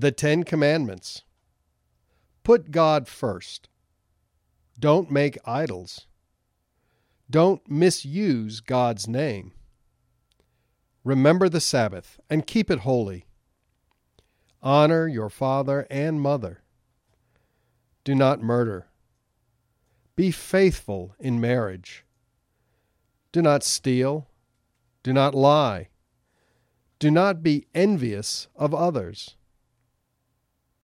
The Ten Commandments. Put God first. Don't make idols. Don't misuse God's name. Remember the Sabbath and keep it holy. Honor your father and mother. Do not murder. Be faithful in marriage. Do not steal. Do not lie. Do not be envious of others.